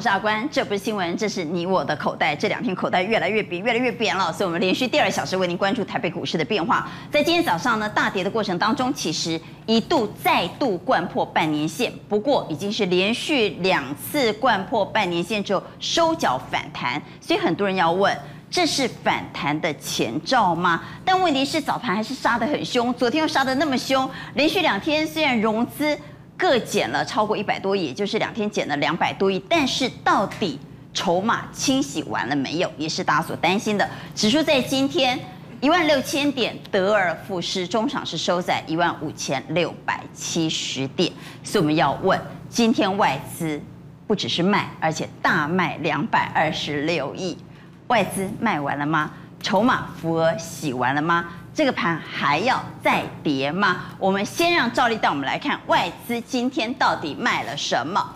我是阿关，这不是新闻，这是你我的口袋。这两天口袋越来越扁，越来越扁了，所以我们连续第二小时为您关注台北股市的变化。在今天早上呢，大跌的过程当中，其实一度再度掼破半年线，不过已经是连续两次掼破半年线之后收脚反弹，所以很多人要问，这是反弹的前兆吗？但问题是早盘还是杀得很凶，昨天又杀得那么凶，连续两天虽然融资。各减了超过一百多亿，也就是两天减了两百多亿，但是到底筹码清洗完了没有，也是大家所担心的。指数在今天一万六千点，得而复失，中场是收在一万五千六百七十点。所以我们要问，今天外资不只是卖，而且大卖两百二十六亿，外资卖完了吗？筹码浮额洗完了吗？这个盘还要再跌吗？我们先让赵立带我们来看外资今天到底卖了什么。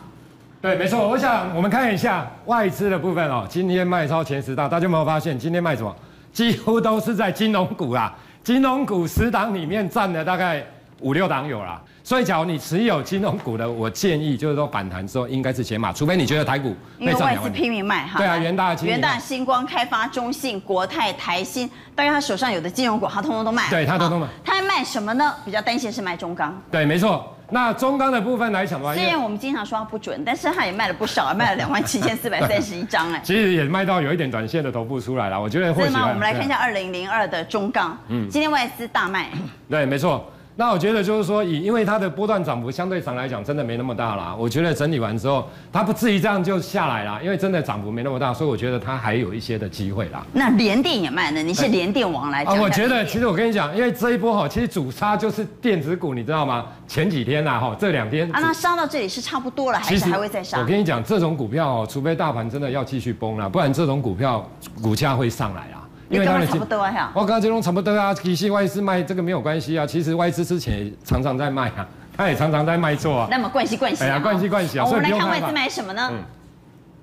对，没错，我想我们看一下外资的部分哦。今天卖超前十大，大家有没有发现今天卖什么？几乎都是在金融股啊，金融股十档里面占了大概五六档有啦。所以，假如你持有金融股的，我建议就是说反弹之后应该是减码，除非你觉得台股因为外资拼命卖哈。对啊，元大、元大、星光开发、中信、国泰、台新，大概他手上有的金融股，他通通都卖。对，他通通卖。他还卖什么呢？比较担心是卖中钢。对，没错。那中钢的部分来讲的话，虽然我们经常说它不准，但是它也卖了不少，卖了两万七千四百三十一张哎。其实也卖到有一点短线的头部出来了，我觉得会。是吗？我们来看一下二零零二的中钢，嗯，今天外资大卖。对，没错。那我觉得就是说，以因为它的波段涨幅相对上来讲，真的没那么大啦。我觉得整理完之后，它不至于这样就下来啦，因为真的涨幅没那么大，所以我觉得它还有一些的机会啦。那联电也卖呢？你是联电王来讲？啊，我觉得其实我跟你讲，因为这一波哈，其实主杀就是电子股，你知道吗？前几天呐哈，这两天啊，那杀到这里是差不多了，还是还会再杀？我跟你讲，这种股票哦，除非大盘真的要继续崩了，不然这种股票股价会上来啊。因为他们差不多啊，我刚刚这种差不多啊，其实外资卖这个没有关系啊，其实外资之前也常常在卖啊，他也常常在卖错啊。那么关系关系，哎呀，关系关系啊。我们来看外资买什么呢？嗯，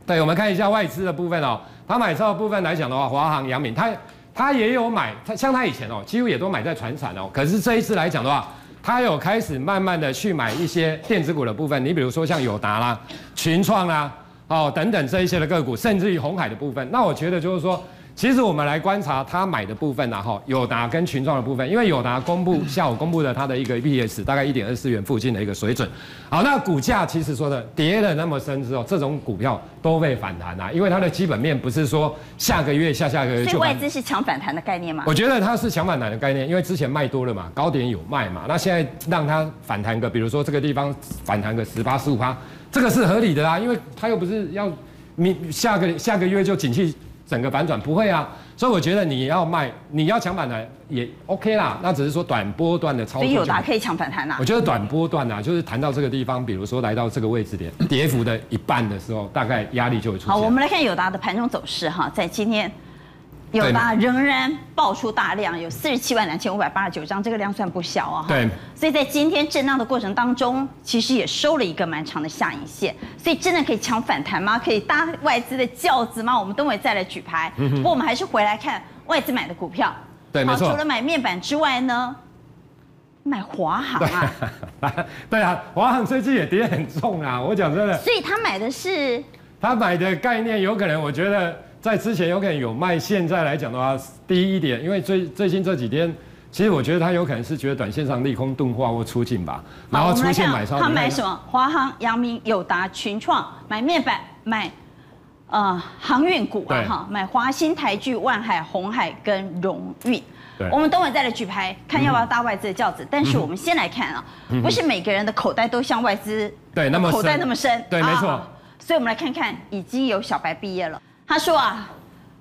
对，我们看一下外资的部分哦，他买超的部分来讲的话，华航、阳明，他他也有买，他像他以前哦，几乎也都买在船产哦，可是这一次来讲的话，他有开始慢慢的去买一些电子股的部分，你比如说像友达啦、群创啦，哦等等这一些的个股，甚至于红海的部分，那我觉得就是说。其实我们来观察他买的部分然后友达跟群创的部分，因为友达公布下午公布了它的一个 EPS 大概一点二四元附近的一个水准。好，那股价其实说的跌了那么深之后，这种股票都会反弹啊，因为它的基本面不是说下个月、下下个月就。所以外资是抢反弹的概念吗？我觉得它是抢反弹的概念，因为之前卖多了嘛，高点有卖嘛，那现在让它反弹个，比如说这个地方反弹个十八、十五趴，这个是合理的啊，因为它又不是要你下个下个月就景气。整个反转不会啊，所以我觉得你要卖，你要抢反弹也 OK 啦。那只是说短波段的操作。所以友达可以抢反弹啊。我觉得短波段啊，就是谈到这个地方，比如说来到这个位置点，跌幅的一半的时候，大概压力就会出现。好，我们来看友达的盘中走势哈，在今天。友达仍然爆出大量，有四十七万两千五百八十九张，这个量算不小啊。对。所以在今天震荡的过程当中，其实也收了一个蛮长的下影线。所以真的可以抢反弹吗？可以搭外资的轿子吗？我们等会再来举牌。嗯。不过我们还是回来看外资买的股票。对，没错。除了买面板之外呢，买华航啊。对啊，华航最近也跌很重啊。我讲真的。所以他买的是？他买的概念有可能，我觉得。在之前有可能有卖，现在来讲的话低一点，因为最最近这几天，其实我觉得他有可能是觉得短线上利空钝化或出尽吧，然后出现买超。他买什么？华航、阳明、友达、群创，买面板，买呃航运股啊哈，买华新、台剧、万海、红海跟荣运。对，我们等会再来举牌，看要不要搭外资的轿子。但是我们先来看啊，不是每个人的口袋都像外资对那么口袋那么深。对，没错。所以我们来看看，已经有小白毕业了。他说啊，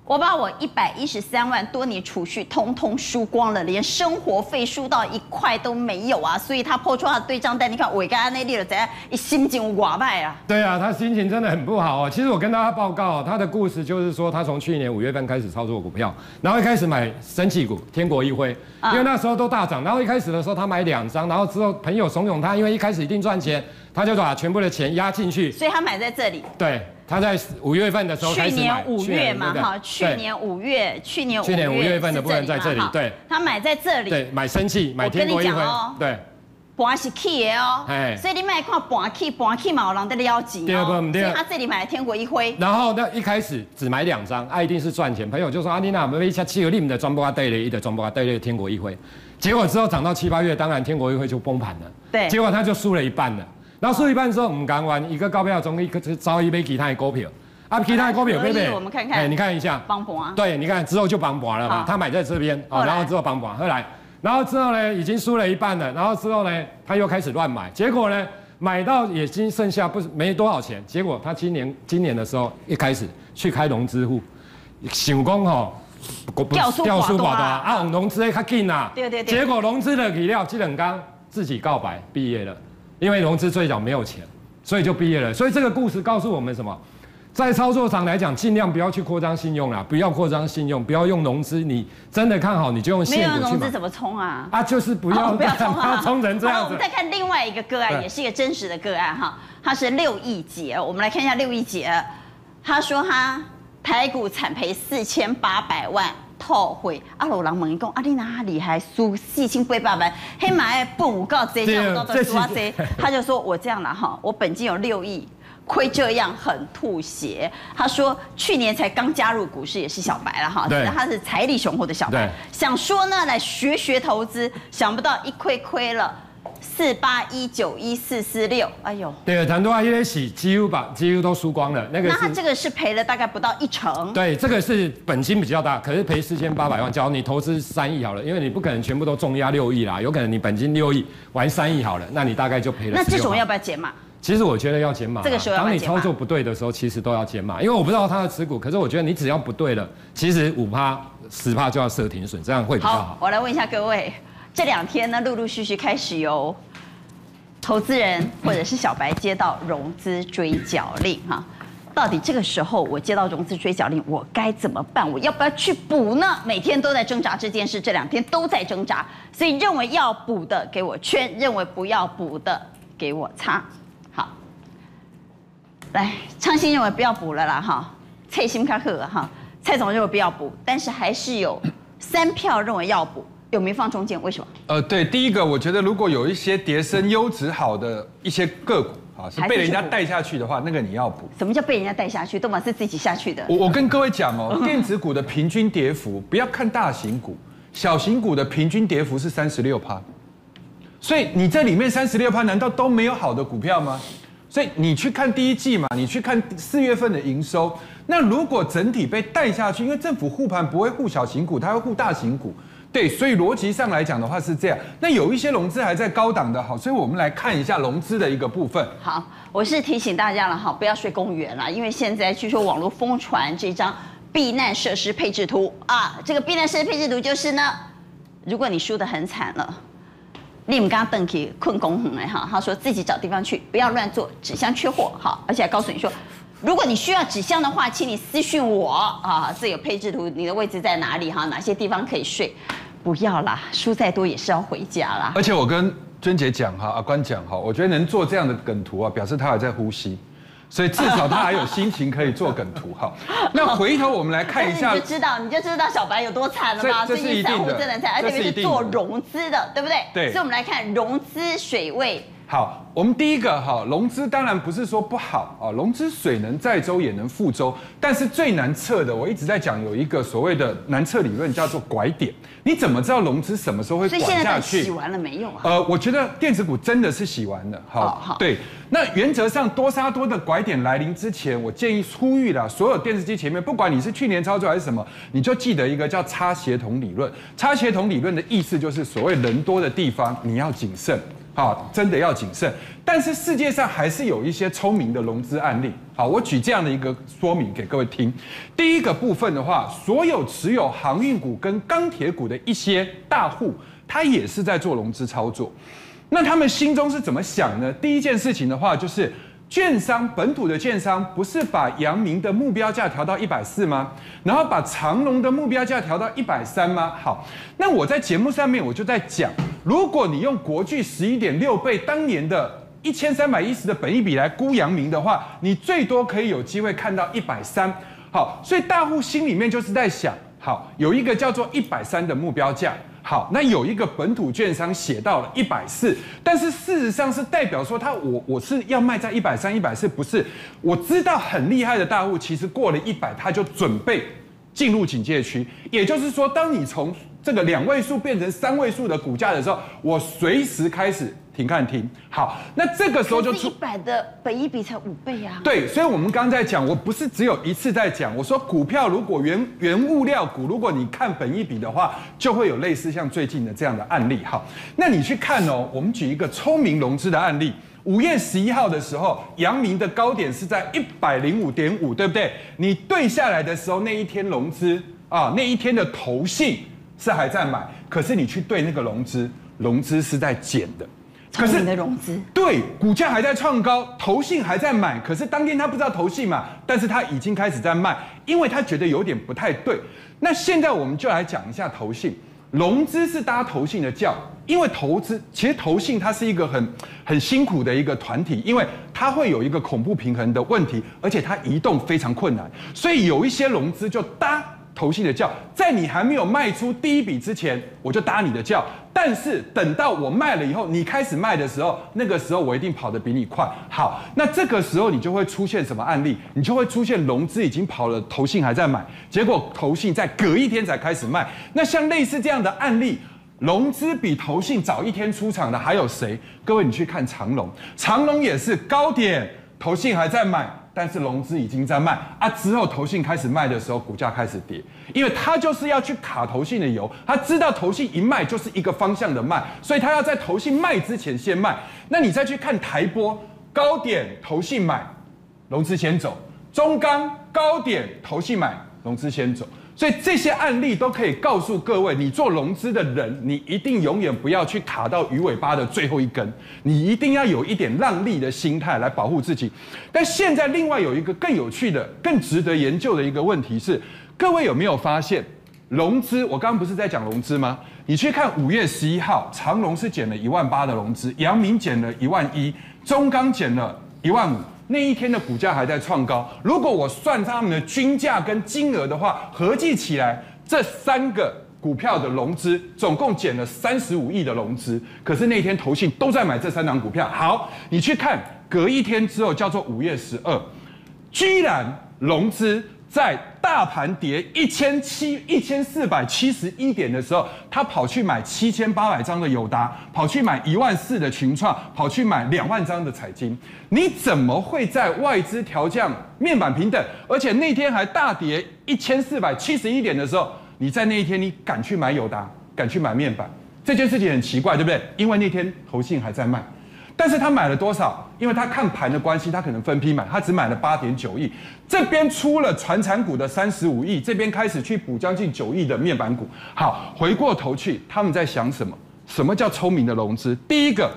我把我一百一十三万多年储蓄通通输光了，连生活费输到一块都没有啊！所以他破出他的对账单，你看我刚刚那里了怎样？一心情瓦败啊！对啊，他心情真的很不好啊。其实我跟大家报告，他的故事就是说，他从去年五月份开始操作股票，然后一开始买生气股天国一辉，因为那时候都大涨。然后一开始的时候他买两张，然后之后朋友怂恿他，因为一开始一定赚钱，他就把全部的钱压进去。所以他买在这里。对。他在五月份的时候开始买，去年五月嘛，哈，去年五月，去年去年五月份的部分在这里，对，他买在这里，对，买生气，买天国一辉，对，盘是起的哦，所以你卖看盘起，盘起嘛有人在了钱哦，所以他这里买天国一辉。然后那一开始只买两张，他一定是赚钱。朋友就说阿丽娜，没一下七个你们的专播啊，对了，一的专播啊，对了，天国一辉。结果之后涨到七八月，当然天国一辉就崩盘了。对，结果他就输了一半了。然后输一半之后，我们刚玩一个高票中，一个招一杯其他的股票，啊其他的股票对不对？我们看看，哎你看一下，崩盘。对，你看之后就崩盘了嘛，他买在这边，哦，然后之后崩盘，后来。然后之后呢，已经输了一半了。然后之后呢，他又开始乱买，结果呢，买到已经剩下不没多少钱。结果他今年今年的时候一开始去开融资户，想讲吼，掉出掉出寡的啊，融资的较紧呐。对对对。结果融资的底料基本刚自己告白毕业了，因为融资最早没有钱，所以就毕业了。所以这个故事告诉我们什么？在操作上来讲，尽量不要去扩张信用啦，不要扩张信用，不要用融资。你真的看好，你就用现股去。没有融资怎么冲啊？啊，就是不要、哦、不要冲啊，冲成这样子。好，我们再看另外一个个案，也是一个真实的个案哈，他是六亿杰，我们来看一下六亿杰，他说他台股惨赔四千八百万套回，阿罗郎猛一共阿你哪厉害输四千八百万，黑马哎不五告这样，我都输啊这，他就说我这样了哈，我本金有六亿。亏这样很吐血。他说去年才刚加入股市，也是小白了哈。对，他是财力雄厚的小白，想说呢来学学投资，想不到一亏亏了四八一九一四四六，哎呦。对，很多啊，因为洗几乎把几乎都输光了。那个，那他这个是赔了大概不到一成。对，这个是本金比较大，可是赔四千八百万。假如你投资三亿好了，因为你不可能全部都重压六亿啦，有可能你本金六亿玩三亿好了，那你大概就赔了。那这种要不要减码？其实我觉得要减码。这个时候。当你操作不对的时候，其实都要减码。因为我不知道他的持股，可是我觉得你只要不对了，其实五趴、十趴就要设停损，这样会比较好。好，我来问一下各位，这两天呢，陆陆续续开始有投资人或者是小白接到融资追缴令哈，到底这个时候我接到融资追缴令，我该怎么办？我要不要去补呢？每天都在挣扎这件事，这两天都在挣扎。所以认为要补的给我圈，认为不要补的给我擦。好。来，昌兴认为不要补了啦，哈，蔡心卡赫哈，蔡总认为不要补，但是还是有三票认为要补，有没放中间？为什么？呃，对，第一个，我觉得如果有一些跌升优质好的一些个股啊，是被人家带下去的话，那个你要补。什么叫被人家带下去？都嘛是自己下去的。我我跟各位讲哦，电子股的平均跌幅，不要看大型股，小型股的平均跌幅是三十六趴，所以你这里面三十六趴，难道都没有好的股票吗？所以你去看第一季嘛，你去看四月份的营收，那如果整体被带下去，因为政府护盘不会护小型股，它会护大型股，对，所以逻辑上来讲的话是这样。那有一些融资还在高档的，好，所以我们来看一下融资的一个部分。好，我是提醒大家了哈，不要睡公园了，因为现在据说网络疯传这张避难设施配置图啊，这个避难设施配置图就是呢，如果你输得很惨了。你们刚刚登记困工很哎哈，他说自己找地方去，不要乱做，纸箱缺货哈，而且还告诉你说，如果你需要纸箱的话，请你私讯我啊，这有配置图，你的位置在哪里哈，哪些地方可以睡，不要啦，输再多也是要回家啦。而且我跟娟姐讲哈，阿关讲哈，我觉得能做这样的梗图啊，表示他还在呼吸。所以至少他还有心情可以做梗图哈。那回头我们来看一下，你就知道，你就知道小白有多惨了吧？这是一定的惨，而且是做融资的，对不对？对。所以我们来看融资水位。好，我们第一个哈，融资当然不是说不好啊，融资水能载舟也能覆舟，但是最难测的，我一直在讲有一个所谓的难测理论叫做拐点。你怎么知道融资什么时候会拐下去？洗完了没用啊？呃，我觉得电子股真的是洗完了。好，哦、好，对。那原则上多杀多的拐点来临之前，我建议呼吁了所有电视机前面，不管你是去年操作还是什么，你就记得一个叫差协同理论。差协同理论的意思就是所谓人多的地方你要谨慎。好，真的要谨慎。但是世界上还是有一些聪明的融资案例。好，我举这样的一个说明给各位听。第一个部分的话，所有持有航运股跟钢铁股的一些大户，他也是在做融资操作。那他们心中是怎么想呢？第一件事情的话，就是。券商本土的券商不是把阳明的目标价调到一百四吗？然后把长隆的目标价调到一百三吗？好，那我在节目上面我就在讲，如果你用国巨十一点六倍当年的一千三百一十的本益比来估阳明的话，你最多可以有机会看到一百三。好，所以大户心里面就是在想。好，有一个叫做一百三的目标价。好，那有一个本土券商写到了一百四，但是事实上是代表说他我我是要卖在一百三、一百四，不是？我知道很厉害的大户，其实过了一百他就准备进入警戒区，也就是说，当你从这个两位数变成三位数的股价的时候，我随时开始。停看停，好，那这个时候就出一百的本一比才五倍啊。对，所以我们刚刚在讲，我不是只有一次在讲，我说股票如果原原物料股，如果你看本一比的话，就会有类似像最近的这样的案例。好，那你去看哦，我们举一个聪明融资的案例，五月十一号的时候，阳明的高点是在一百零五点五，对不对？你对下来的时候，那一天融资啊，那一天的投信是还在买，可是你去对那个融资，融资是在减的。可是你的融资对股价还在创高，投信还在买，可是当天他不知道投信嘛，但是他已经开始在卖，因为他觉得有点不太对。那现在我们就来讲一下投信，融资是搭投信的轿，因为投资其实投信它是一个很很辛苦的一个团体，因为它会有一个恐怖平衡的问题，而且它移动非常困难，所以有一些融资就搭。投信的叫，在你还没有卖出第一笔之前，我就搭你的轿。但是等到我卖了以后，你开始卖的时候，那个时候我一定跑得比你快。好，那这个时候你就会出现什么案例？你就会出现融资已经跑了，投信还在买，结果投信在隔一天才开始卖。那像类似这样的案例，融资比投信早一天出场的还有谁？各位，你去看长荣，长荣也是高点，投信还在买。但是融资已经在卖啊，之后投信开始卖的时候，股价开始跌，因为他就是要去卡投信的油，他知道投信一卖就是一个方向的卖，所以他要在投信卖之前先卖。那你再去看台玻高点，投信买，融资先走；中钢高点，投信买，融资先走。所以这些案例都可以告诉各位，你做融资的人，你一定永远不要去卡到鱼尾巴的最后一根，你一定要有一点让利的心态来保护自己。但现在另外有一个更有趣的、更值得研究的一个问题是，各位有没有发现，融资？我刚刚不是在讲融资吗？你去看五月十一号，长隆是减了一万八的融资，阳明减了一万一，中钢减了一万五。那一天的股价还在创高，如果我算他们的均价跟金额的话，合计起来这三个股票的融资总共减了三十五亿的融资。可是那天投信都在买这三档股票。好，你去看隔一天之后，叫做五月十二，居然融资。在大盘跌一千七一千四百七十一点的时候，他跑去买七千八百张的友达，跑去买一万四的群创，跑去买两万张的彩晶。你怎么会在外资调降面板平等，而且那天还大跌一千四百七十一点的时候，你在那一天你敢去买友达，敢去买面板？这件事情很奇怪，对不对？因为那天投信还在卖。但是他买了多少？因为他看盘的关系，他可能分批买，他只买了八点九亿。这边出了传产股的三十五亿，这边开始去补将近九亿的面板股。好，回过头去，他们在想什么？什么叫聪明的融资？第一个，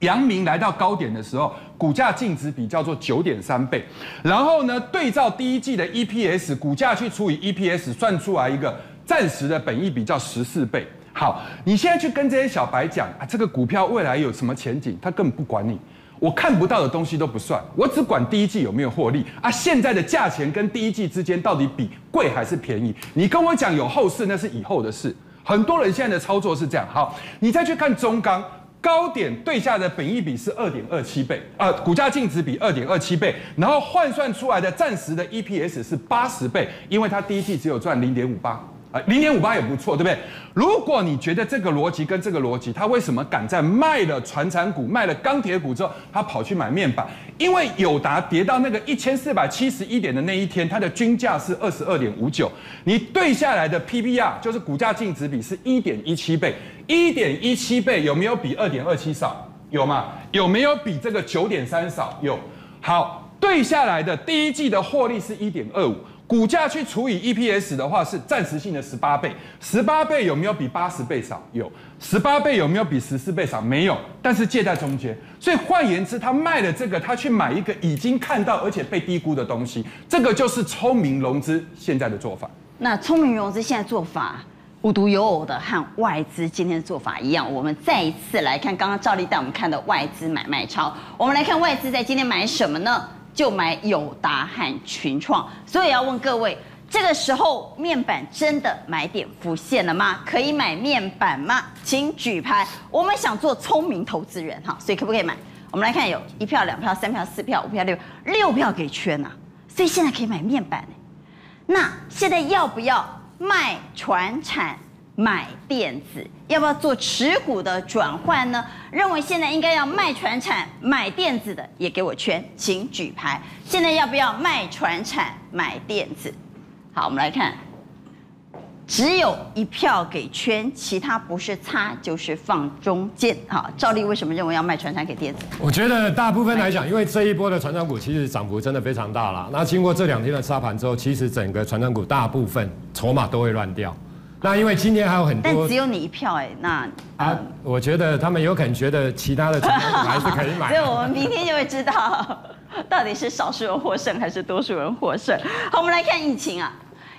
阳明来到高点的时候，股价净值比叫做九点三倍，然后呢，对照第一季的 EPS，股价去除以 EPS，算出来一个暂时的本益比叫十四倍。好，你现在去跟这些小白讲啊，这个股票未来有什么前景？他根本不管你，我看不到的东西都不算，我只管第一季有没有获利啊。现在的价钱跟第一季之间到底比贵还是便宜？你跟我讲有后市，那是以后的事。很多人现在的操作是这样。好，你再去看中钢高点对下的本益比是二点二七倍，呃，股价净值比二点二七倍，然后换算出来的暂时的 EPS 是八十倍，因为它第一季只有赚零点五八。啊，零点五八也不错，对不对？如果你觉得这个逻辑跟这个逻辑，他为什么敢在卖了传产股、卖了钢铁股之后，他跑去买面板？因为友达跌到那个一千四百七十一点的那一天，它的均价是二十二点五九，你对下来的 PBR 就是股价净值比是一点一七倍，一点一七倍有没有比二点二七少？有吗？有没有比这个九点三少？有。好，对下来的第一季的获利是一点二五。股价去除以 EPS 的话是暂时性的十八倍，十八倍有没有比八十倍少？有。十八倍有没有比十四倍少？没有。但是借在中间，所以换言之，他卖了这个，他去买一个已经看到而且被低估的东西，这个就是聪明融资现在的做法。那聪明融资现在做法无独有偶的和外资今天的做法一样。我们再一次来看刚刚赵丽带我们看的外资买卖超，我们来看外资在今天买什么呢？就买友达和群创，所以要问各位，这个时候面板真的买点浮现了吗？可以买面板吗？请举牌。我们想做聪明投资人哈，所以可不可以买？我们来看，有一票、两票、三票、四票、五票、六六票给圈呐、所以现在可以买面板。那现在要不要卖船产买电子？要不要做持股的转换呢？认为现在应该要卖船产买电子的也给我圈，请举牌。现在要不要卖船产买电子？好，我们来看，只有一票给圈，其他不是擦就是放中间。好，兆立为什么认为要卖船产给电子？我觉得大部分来讲，因为这一波的传产股其实涨幅真的非常大了。那经过这两天的杀盘之后，其实整个传产股大部分筹码都会乱掉。那因为今天还有很多，但只有你一票哎，那啊，我觉得他们有可能觉得其他的传产股还是可以买。所以我们明天就会知道。到底是少数人获胜还是多数人获胜？好，我们来看疫情啊。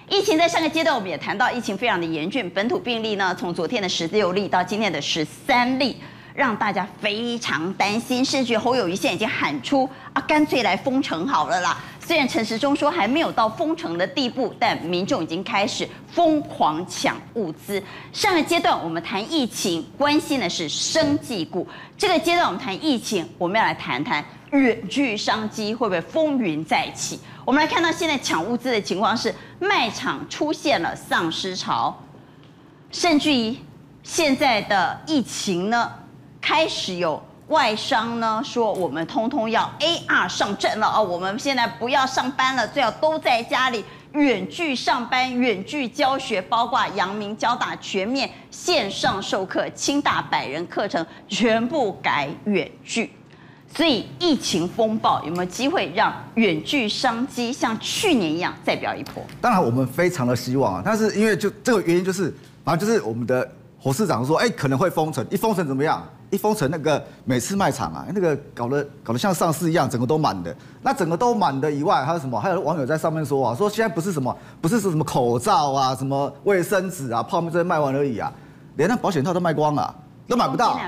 疫情在上个阶段我们也谈到，疫情非常的严峻，本土病例呢，从昨天的十六例到今天的十三例，让大家非常担心。甚至侯友宜现在已经喊出啊，干脆来封城好了啦。虽然陈时中说还没有到封城的地步，但民众已经开始疯狂抢物资。上个阶段我们谈疫情，关心的是生技股；这个阶段我们谈疫情，我们要来谈谈。远距商机会不会风云再起？我们来看到现在抢物资的情况是，卖场出现了丧尸潮，甚至于现在的疫情呢，开始有外商呢说我们通通要 AR 上阵了啊！我们现在不要上班了，最好都在家里远距上班、远距教学，包括阳明交大全面线上授课，清大百人课程全部改远距。所以疫情风暴有没有机会让远距商机像去年一样再飙一波？当然我们非常的希望啊，但是因为就这个原因就是，反正就是我们的侯市长说，哎，可能会封城，一封城怎么样？一封城那个每次卖场啊，那个搞得搞得像上市一样，整个都满的。那整个都满的以外，还有什么？还有网友在上面说啊，说现在不是什么，不是说什么口罩啊，什么卫生纸啊，泡面这些卖完而已啊，连那保险套都卖光了。都买不到，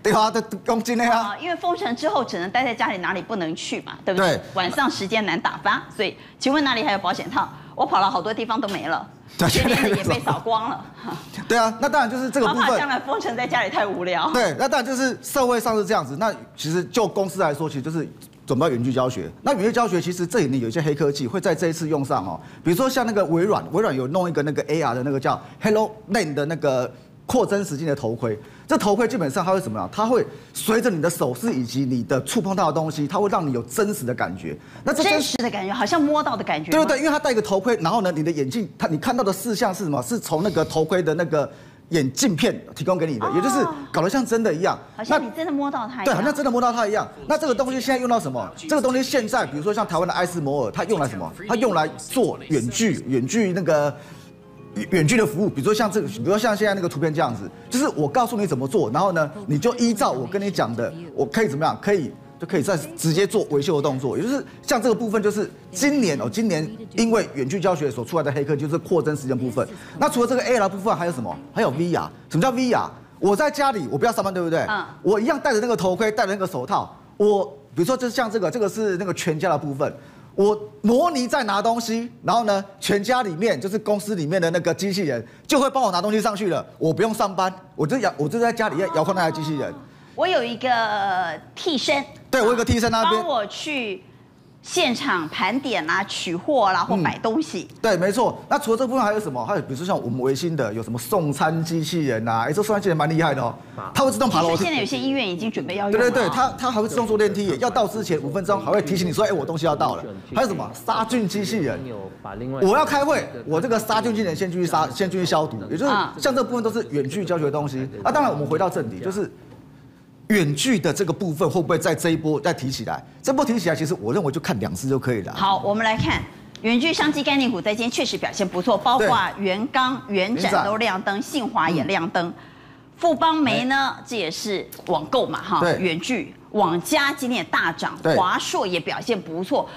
对啊，都公斤的呀。因为封城之后只能待在家里，哪里不能去嘛，对不对？对晚上时间难打发，所以请问哪里还有保险套？我跑了好多地方都没了，全年的也被扫光了。对啊，那当然就是这个部分。怕将来封城在家里太无聊。对，那当然就是社会上是这样子。那其实就公司来说，其实就是准备远距教学。那远距教学其实这里面有一些黑科技会在这一次用上哦，比如说像那个微软，微软有弄一个那个 AR 的那个叫 HoloLens 的那个。扩增实境的头盔，这头盔基本上它会什么样？它会随着你的手势以及你的触碰到的东西，它会让你有真实的感觉。那这真实的感觉，好像摸到的感觉。对对对，因为它戴一个头盔，然后呢，你的眼镜，它你看到的视像是什么？是从那个头盔的那个眼镜片提供给你的，也就是搞得像真的一样。好像你真的摸到它一样。对，好像真的摸到它一样。那这个东西现在用到什么？这个东西现在，比如说像台湾的艾斯摩尔，它用来什么？它用来做远距远距那个。远距的服务，比如说像这个，比如说像现在那个图片这样子，就是我告诉你怎么做，然后呢，你就依照我跟你讲的，我可以怎么样，可以就可以再直接做维修的动作。也就是像这个部分，就是今年哦，今年因为远距教学所出来的黑客，就是扩增时间部分。那除了这个 AR 部分，还有什么？还有 VR。什么叫 VR？我在家里，我不要上班，对不对？嗯。我一样戴着那个头盔，戴着那个手套。我比如说，就像这个，这个是那个全家的部分。我模拟在拿东西，然后呢，全家里面就是公司里面的那个机器人就会帮我拿东西上去了，我不用上班，我就遥，我就在家里要遥控那台机器人。我有一个替身，对，我有个替身那边帮我去。现场盘点啊，取货啦，或买东西。嗯、对，没错。那除了这部分还有什么？还有比如说像我们维新的有什么送餐机器人啊？哎，这送餐机器人蛮厉害的哦，它会自动爬楼梯。现在有些医院已经准备要用。对对对，它它还会自动坐电梯，要到之前五分钟还会提醒你说，哎，我东西要到了。还有什么杀菌机器人？我要开会，我这个杀菌机器人先去杀，先去消毒。也就是像这部分都是远距教学的东西。啊，当然我们回到正题，就是。远距的这个部分会不会在这一波再提起来？这波提起来，其实我认为就看两次就可以了。好，我们来看远距商机概念股在今天确实表现不错，包括元刚、元展都亮灯，信华也亮灯，富邦煤呢，这也是网购嘛哈，远距网家今天也大涨，华硕也表现不错。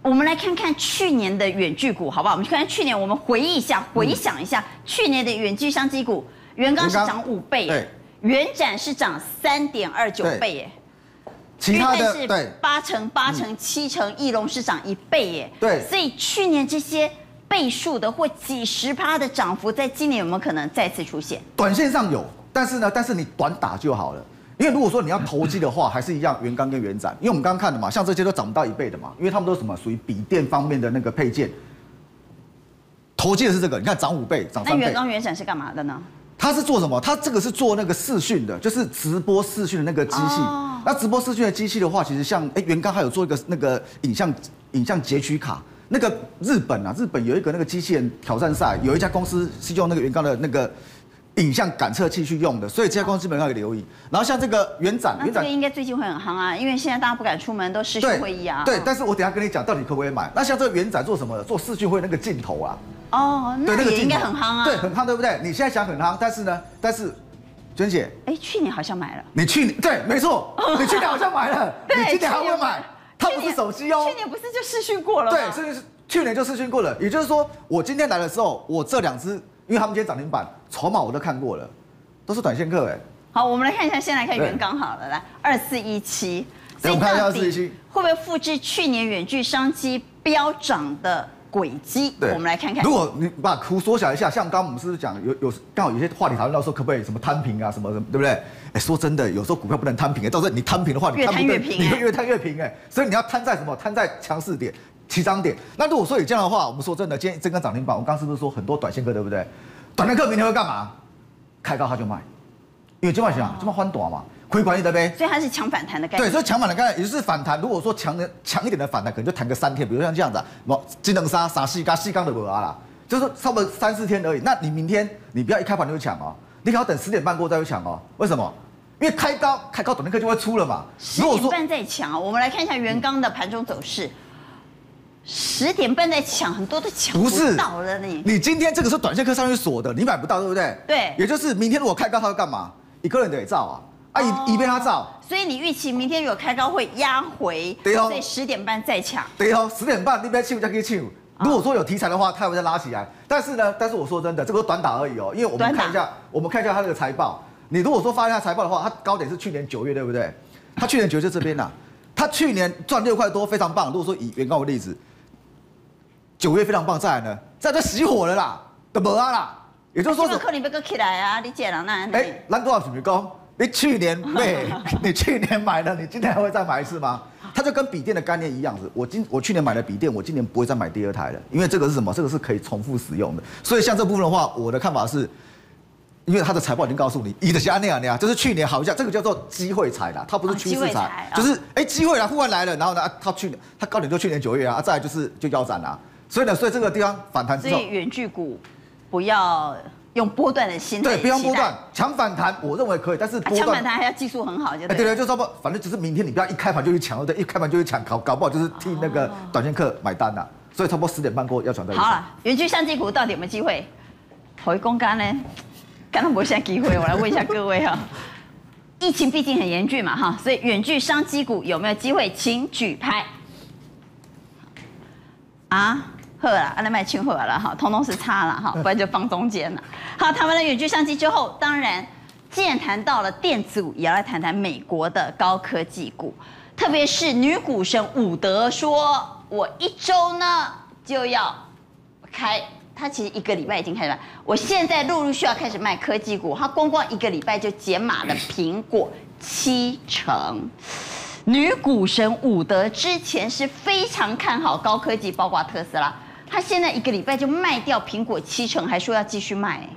我们来看看去年的远距股好不好？我们看看去年，我们回忆一下，回想一下去年的远距商机股，元刚是涨五倍。元展是涨三点二九倍耶，其他的是八成八成七成，翼龙是涨一倍耶，对，所以去年这些倍数的或几十趴的涨幅，在今年有没有可能再次出现？短线上有，但是呢，但是你短打就好了。因为如果说你要投机的话，还是一样元刚跟原展，因为我们刚刚看的嘛，像这些都涨不到一倍的嘛，因为他们都是什么属于笔电方面的那个配件。投机的是这个，你看涨五倍，涨三倍。那元刚原展是干嘛的呢？他是做什么？他这个是做那个视讯的，就是直播视讯的那个机器。哦、那直播视讯的机器的话，其实像哎，袁刚还有做一个那个影像影像截取卡。那个日本啊，日本有一个那个机器人挑战赛，有一家公司是用那个袁刚的那个。影像感测器去用的，所以这家公司基本上可以留意。然后像这个元展，元展应该最近会很夯啊，因为现在大家不敢出门，都视讯会议啊。对，但是我等下跟你讲，到底可不可以买？那像这个元展做什么的？做视讯会那个镜头啊。哦，那个也应该很夯啊。对，很夯，对不对？你现在想很夯，但是呢，但是，娟姐，哎，去年好像买了。你去年对，没错，你去年好像买了，你今年还会买？它不是手机哦。去年不是就视讯过了吗？对，是去年就视讯过了。也就是说，我今天来的时候，我这两只，因为他们今天涨停板，筹码我都看过了。都是短线客哎，好，我们来看一下，先来看元刚好了，来二四一七，先看一下二四一七会不会复制去年远距商机飙涨的轨迹？对，我们来看看。如果你把图缩小一下，像刚刚我们是不是讲有有刚好有些话题讨论到说可不可以什么摊平啊什么什么，对不对？哎，说真的，有时候股票不能摊平哎，到时候你摊平的话，你越摊越平，你会越摊越平哎，所以你要摊在什么？摊在强势点、起涨点。那如果说有这样的话，我们说真的，今天这根涨停板，我刚刚是不是说很多短线客对不对？短线客明天会干嘛？开高他就卖，因为这么想这么宽短嘛，亏管理的呗。所以它是抢反弹的概念。对，所以抢反弹的概念，也就是反弹。如果说强的强一点的反弹，可能就弹个三天，比如像这样子，什么金能杀杀细钢细钢的不啊啦，就是差不多三四天而已。那你明天你不要一开盘就抢哦，你可要等十点半过再去抢哦。为什么？因为开高开高，短线客就会出了嘛。十点半再抢，我们来看一下元刚的盘中走势。嗯十点半在抢，很多都抢不到了你。你今天这个是短线客上去锁的，你买不到，对不对？对。也就是明天如果开高，他会干嘛？一个人得造啊，啊，一一边他造。所以你预期明天如果开高会压回，对哦。所以十点半再抢。对哦，十点半那边抢就可以抢。如果说有题材的话，它会再拉起来。但是呢，但是我说真的，这个短打而已哦，因为我们看一下，我们看一下它这个财报。你如果说发现它财报的话，它高点是去年九月，对不对？它去年九月就这边呐，它去年赚六块多，非常棒。如果说以原告为例子。九月非常棒，再来呢，再来就熄火了啦，怎么啦？也就是说，可能要搁起来啊，你讲了那？哎，咱多少准备讲？你去年 买，你去年买了，你今年还会再买一次吗？它就跟笔电的概念一样子。我今我去年买了笔电，我今年不会再买第二台了，因为这个是什么？这个是可以重复使用的。所以像这部分的话，我的看法是，因为它的财报已经告诉你，你的加那样那样，就是去年好像这个叫做机会财啦，它不是趋势财，就是哎机会啦，忽然来了，然后呢，它去年它高点就去年九月啊，再来就是就腰斩了。所以呢，所以这个地方反弹之后，所以远距股不要用波段的心态，对，不用波段抢反弹，我认为可以，但是抢反弹还要技术很好，就对。对对，就差不多，反正只是明天你不要一开盘就去抢，对，一开盘就去抢，搞搞不好就是替那个短线客买单呐。所以差不多十点半过要转到。好了，远距相机股到底有没有机会？回公干呢？刚刚没现在机会，我来问一下各位哈。疫情毕竟很严峻嘛哈，所以远距商机股有没有机会？请举牌。啊？好了，阿那麦清喝了哈，通通是差了哈，不然就放中间了。好，谈完了远距相机之后，当然，既然谈到了电子股，也要来谈谈美国的高科技股，特别是女股神伍德说，我一周呢就要开，他其实一个礼拜已经开始卖，我现在陆陆续续要开始卖科技股，他光光一个礼拜就减码了苹果七成。女股神伍德之前是非常看好高科技，包括特斯拉。他现在一个礼拜就卖掉苹果七成，还说要继续卖。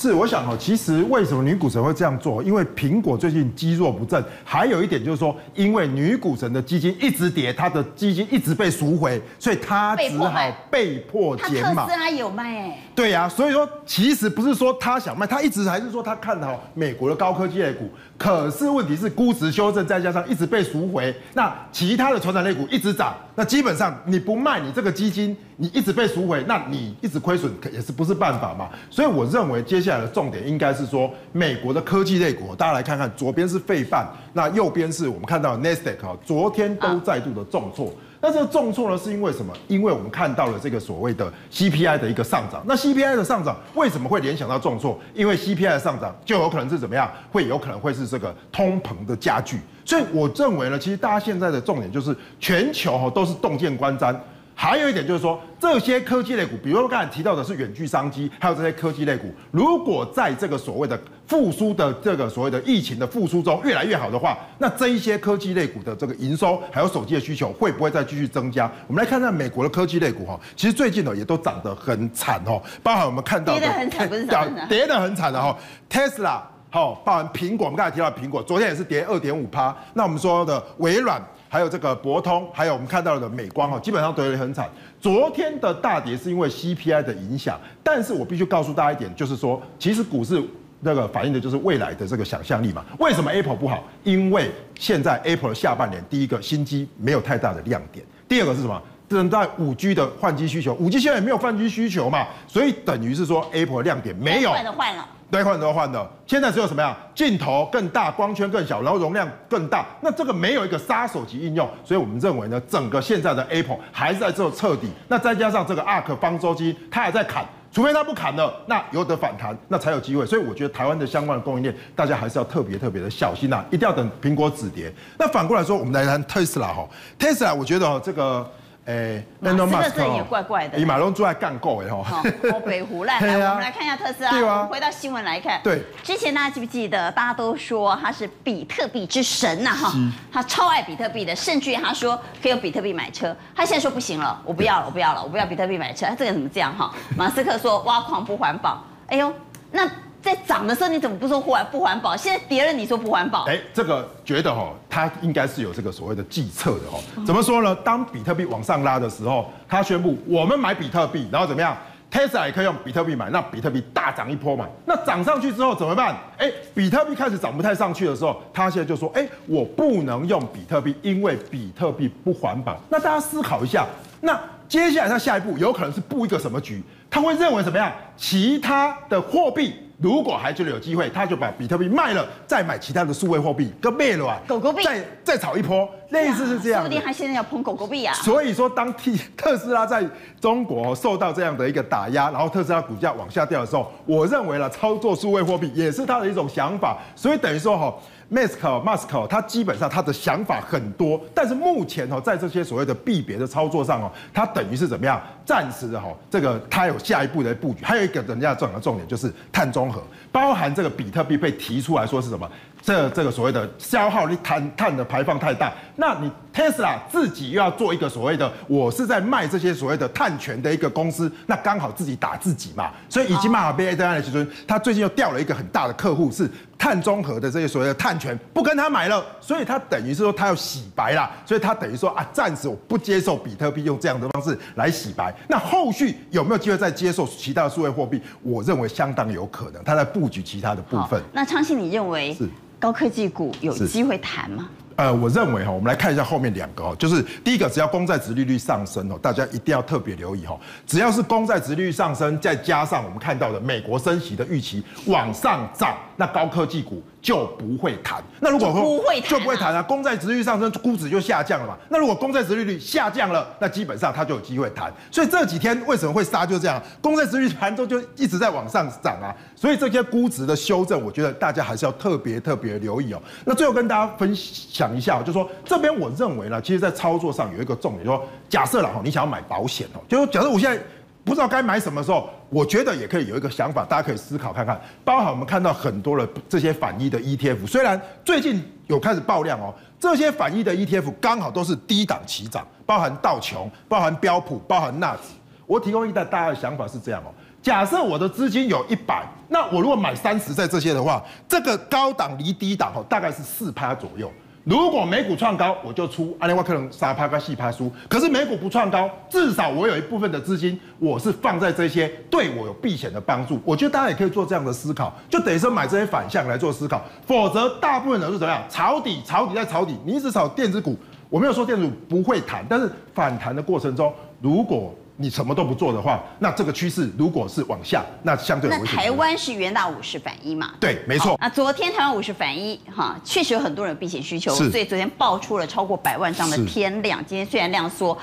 是，我想哦，其实为什么女股神会这样做？因为苹果最近积弱不振，还有一点就是说，因为女股神的基金一直跌，她的基金一直被赎回，所以她只好被迫减码。特斯拉有卖哎。对呀、啊，所以说其实不是说她想卖，她一直还是说她看好美国的高科技类股。可是问题是估值修正，再加上一直被赎回，那其他的传产类股一直涨，那基本上你不卖你这个基金，你一直被赎回，那你一直亏损也是不是办法嘛？所以我认为接下来的重点应该是说美国的科技类股，大家来看看，左边是费半，那右边是我们看到的 Nasdaq 昨天都再度的重挫。那这个重挫呢，是因为什么？因为我们看到了这个所谓的 CPI 的一个上涨。那 CPI 的上涨为什么会联想到重挫？因为 CPI 的上涨就有可能是怎么样？会有可能会是这个通膨的加剧。所以我认为呢，其实大家现在的重点就是全球哈都是洞见观瞻。还有一点就是说，这些科技类股，比如说刚才提到的是远距商机，还有这些科技类股，如果在这个所谓的复苏的这个所谓的疫情的复苏中越来越好的话，那这一些科技类股的这个营收还有手机的需求会不会再继续增加？我们来看看美国的科技类股哈，其实最近呢也都涨得很惨哦，包含我们看到的跌得很惨，不是涨跌得很惨的哈，Tesla 好，包含苹果，我们刚才提到苹果，昨天也是跌二点五趴，那我们说的微软。还有这个博通，还有我们看到的美光哦，基本上跌得很惨。昨天的大跌是因为 CPI 的影响，但是我必须告诉大家一点，就是说，其实股市那个反映的就是未来的这个想象力嘛。为什么 Apple 不好？因为现在 Apple 的下半年，第一个新机没有太大的亮点，第二个是什么？等待五 G 的换机需求，五 G 现在也没有换机需求嘛，所以等于是说 Apple 亮点没有。换了换了。对，换都换的。现在只有什么呀？镜头更大，光圈更小，然后容量更大。那这个没有一个杀手级应用，所以我们认为呢，整个现在的 Apple 还是在做彻底。那再加上这个 ARK 方舟机，它还在砍，除非它不砍了，那有得反弹，那才有机会。所以我觉得台湾的相关的供应链，大家还是要特别特别的小心呐、啊，一定要等苹果止跌。那反过来说，我们来谈特斯拉哈，特斯拉我觉得这个。哎，马斯克也怪怪的。以马龙珠来干够哎哈。欧 北胡乱来，我们来看一下特斯拉。对啊。回到新闻来看。对。之前大家记不记得，大家都说他是比特币之神呐哈，他超爱比特币的，甚至于他说可以用比特币买车。他现在说不行了，我不要了，我不要了，我不要比特币买车。他这个怎么这样哈？马斯克说挖矿不环保。哎呦，那。在涨的时候你怎么不说环不环保？现在跌了你说不环保？哎，这个觉得哈，他应该是有这个所谓的计策的哈。怎么说呢？当比特币往上拉的时候，他宣布我们买比特币，然后怎么样？Tesla 也可以用比特币买，那比特币大涨一波嘛。那涨上去之后怎么办？哎，比特币开始涨不太上去的时候，他现在就说，哎，我不能用比特币，因为比特币不环保。那大家思考一下，那接下来他下一步有可能是布一个什么局？他会认为怎么样？其他的货币。如果还觉得有机会，他就把比特币卖了，再买其他的数位货币，跟卖了啊，狗狗币，再再炒一波，类似是这样。说不定他现在要捧狗狗币啊。所以说，当特特斯拉在中国受到这样的一个打压，然后特斯拉股价往下掉的时候，我认为了操作数位货币也是他的一种想法。所以等于说哈。马斯克，马斯克，他基本上他的想法很多，但是目前哦，在这些所谓的币别的操作上哦，他等于是怎么样？暂时的哈，这个他有下一步的布局。还有一个人家重要的重点就是碳中和，包含这个比特币被提出来说是什么？这这个所谓的消耗力碳碳的排放太大，那你 Tesla 自己又要做一个所谓的，我是在卖这些所谓的碳权的一个公司，那刚好自己打自己嘛。所以以及马尔贝登的其实他最近又掉了一个很大的客户，是碳中和的这些所谓的碳权不跟他买了，所以他等于是说他要洗白啦，所以他等于说啊，暂时我不接受比特币用这样的方式来洗白。那后续有没有机会再接受其他的数位货币？我认为相当有可能，他在布局其他的部分。那昌信，你认为是？高科技股有机会谈吗？呃，我认为哈，我们来看一下后面两个哦，就是第一个，只要公债殖利率上升哦，大家一定要特别留意哈。只要是公债殖利率上升，再加上我们看到的美国升息的预期往上涨，那高科技股。就不会弹。那如果说不会谈，就不会弹啊。公债值率上升，估值就下降了嘛。那如果公债殖利率下降了，那基本上它就有机会弹。所以这几天为什么会杀？就这样，公债值率盘中就一直在往上涨啊。所以这些估值的修正，我觉得大家还是要特别特别留意哦。那最后跟大家分享一下，就是说这边我认为呢，其实在操作上有一个重点，就是说假设了哈，你想要买保险哦，就是假设我现在。不知道该买什么时候，我觉得也可以有一个想法，大家可以思考看看。包含我们看到很多的这些反一的 ETF，虽然最近有开始爆量哦，这些反一的 ETF 刚好都是低档起涨，包含道琼、包含标普、包含纳指。我提供一个大家的想法是这样哦，假设我的资金有一百，那我如果买三十在这些的话，这个高档离低档哦，大概是四趴左右。如果美股创高，我就出阿联瓦克隆沙帕跟细趴输。可是美股不创高，至少我有一部分的资金，我是放在这些对我有避险的帮助。我觉得大家也可以做这样的思考，就等于说买这些反向来做思考。否则，大部分人是怎么样？抄底，抄底再抄底。你一直炒电子股，我没有说电子股不会弹，但是反弹的过程中，如果你什么都不做的话，那这个趋势如果是往下，那相对。那台湾是元大五十反一嘛？对，没错。那昨天台湾五十反一，哈，确实有很多人有避险需求，所以昨天爆出了超过百万张的天量。今天虽然量缩。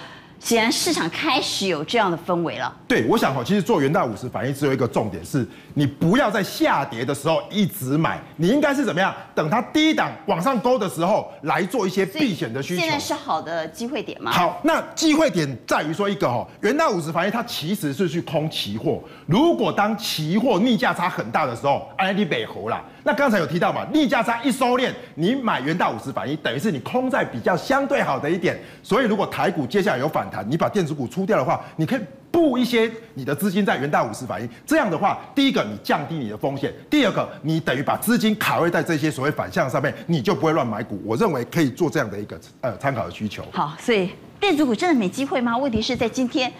显然市场开始有这样的氛围了。对，我想哈，其实做元大五十反应只有一个重点是，你不要在下跌的时候一直买，你应该是怎么样？等它低档往上勾的时候来做一些避险的需求。现在是好的机会点吗？好，那机会点在于说一个哈，元大五十反应它其实是去空期货。如果当期货逆价差很大的时候，哎，你北猴啦。那刚才有提到嘛，逆价差一收敛，你买元大五十反一，等于是你空在比较相对好的一点。所以如果台股接下来有反弹，你把电子股出掉的话，你可以布一些你的资金在元大五十反应。这样的话，第一个你降低你的风险，第二个你等于把资金卡位在这些所谓反向上面，你就不会乱买股。我认为可以做这样的一个呃参考的需求。好，所以电子股真的没机会吗？问题是在今天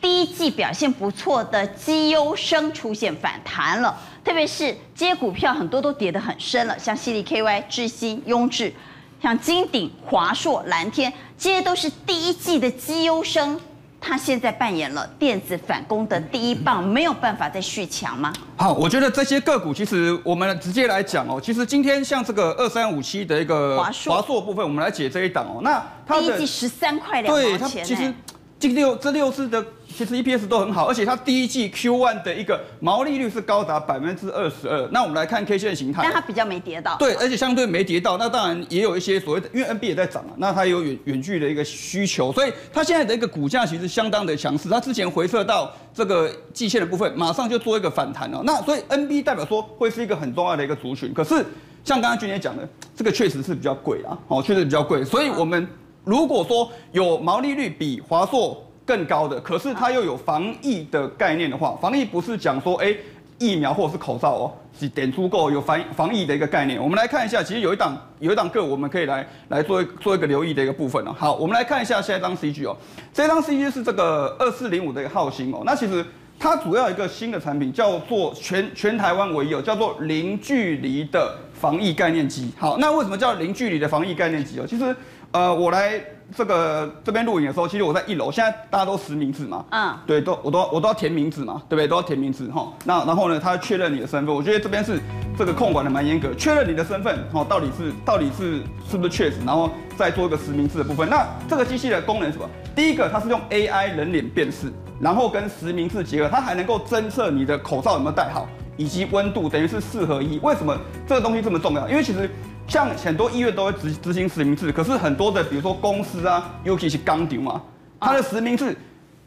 第一季表现不错的绩优生出现反弹了，特别是这些股票很多都跌得很深了，像西利 KY、智新、雍智。像金鼎、华硕、蓝天，这些都是第一季的绩优生，他现在扮演了电子反攻的第一棒，没有办法再续强吗？好，我觉得这些个股其实我们直接来讲哦，其实今天像这个二三五七的一个华硕华硕部分，我们来解这一档哦。那第一季十三块两毛钱，其实这六这六次的。其实 EPS 都很好，而且它第一季 Q1 的一个毛利率是高达百分之二十二。那我们来看 K 线形态，但它比较没跌到。对，而且相对没跌到。那当然也有一些所谓的，因为 NB 也在涨啊，那它有远远距的一个需求，所以它现在的一个股价其实相当的强势。它之前回撤到这个季线的部分，马上就做一个反弹了。那所以 NB 代表说会是一个很重要的一个族群。可是像刚刚君姐讲的，这个确实是比较贵啊，哦，确实比较贵。所以我们如果说有毛利率比华硕更高的，可是它又有防疫的概念的话，防疫不是讲说，哎、疫苗或者是口罩哦，是点足够有防防疫的一个概念。我们来看一下，其实有一档有一档个，我们可以来来做一做一个留意的一个部分哦。好，我们来看一下下一张 CG 哦，这张 CG 是这个二四零五的一个号型哦。那其实它主要一个新的产品叫做全全台湾唯一哦，叫做零距离的防疫概念机。好，那为什么叫零距离的防疫概念机哦？其实呃，我来。这个这边录影的时候，其实我在一楼。现在大家都实名制嘛，嗯，对，都我都我都要填名字嘛，对不对？都要填名字哈。那然后呢，他确认你的身份。我觉得这边是这个控管的蛮严格，确认你的身份，哈，到底是到底是是不是确实，然后再做一个实名制的部分。那这个机器的功能是什么？第一个，它是用 AI 人脸辨识，然后跟实名制结合，它还能够侦测你的口罩有没有戴好，以及温度，等于是四合一。为什么这个东西这么重要？因为其实。像很多医院都会执执行实名制，可是很多的，比如说公司啊，尤其是钢铁嘛，它的实名制，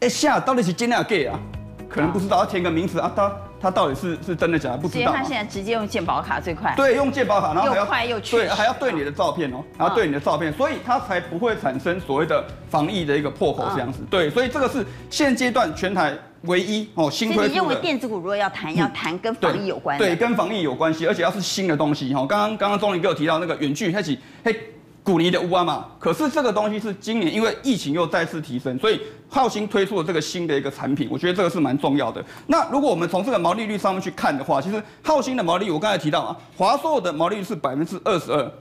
哎下到底是真的假的啊？可能不知道，要填个名字啊，他他到底是是真的假的，不知道。他现在直接用健保卡最快。对，用健保卡，然后还要又快又。对，还要对你的照片哦，还要对你的照片，所以它才不会产生所谓的防疫的一个破口这样子。对，所以这个是现阶段全台。唯一哦，新推出的。你认为电子股如果要谈，要谈跟防疫有关的？对，跟防疫有关系，而且要是新的东西哈。刚刚刚刚钟林哥有提到那个远距，开始嘿，古尼的乌啊嘛。可是这个东西是今年因为疫情又再次提升，所以浩鑫推出了这个新的一个产品，我觉得这个是蛮重要的。那如果我们从这个毛利率上面去看的话，其实浩鑫的毛利率我刚才提到啊，华硕的毛利率是百分之二十二。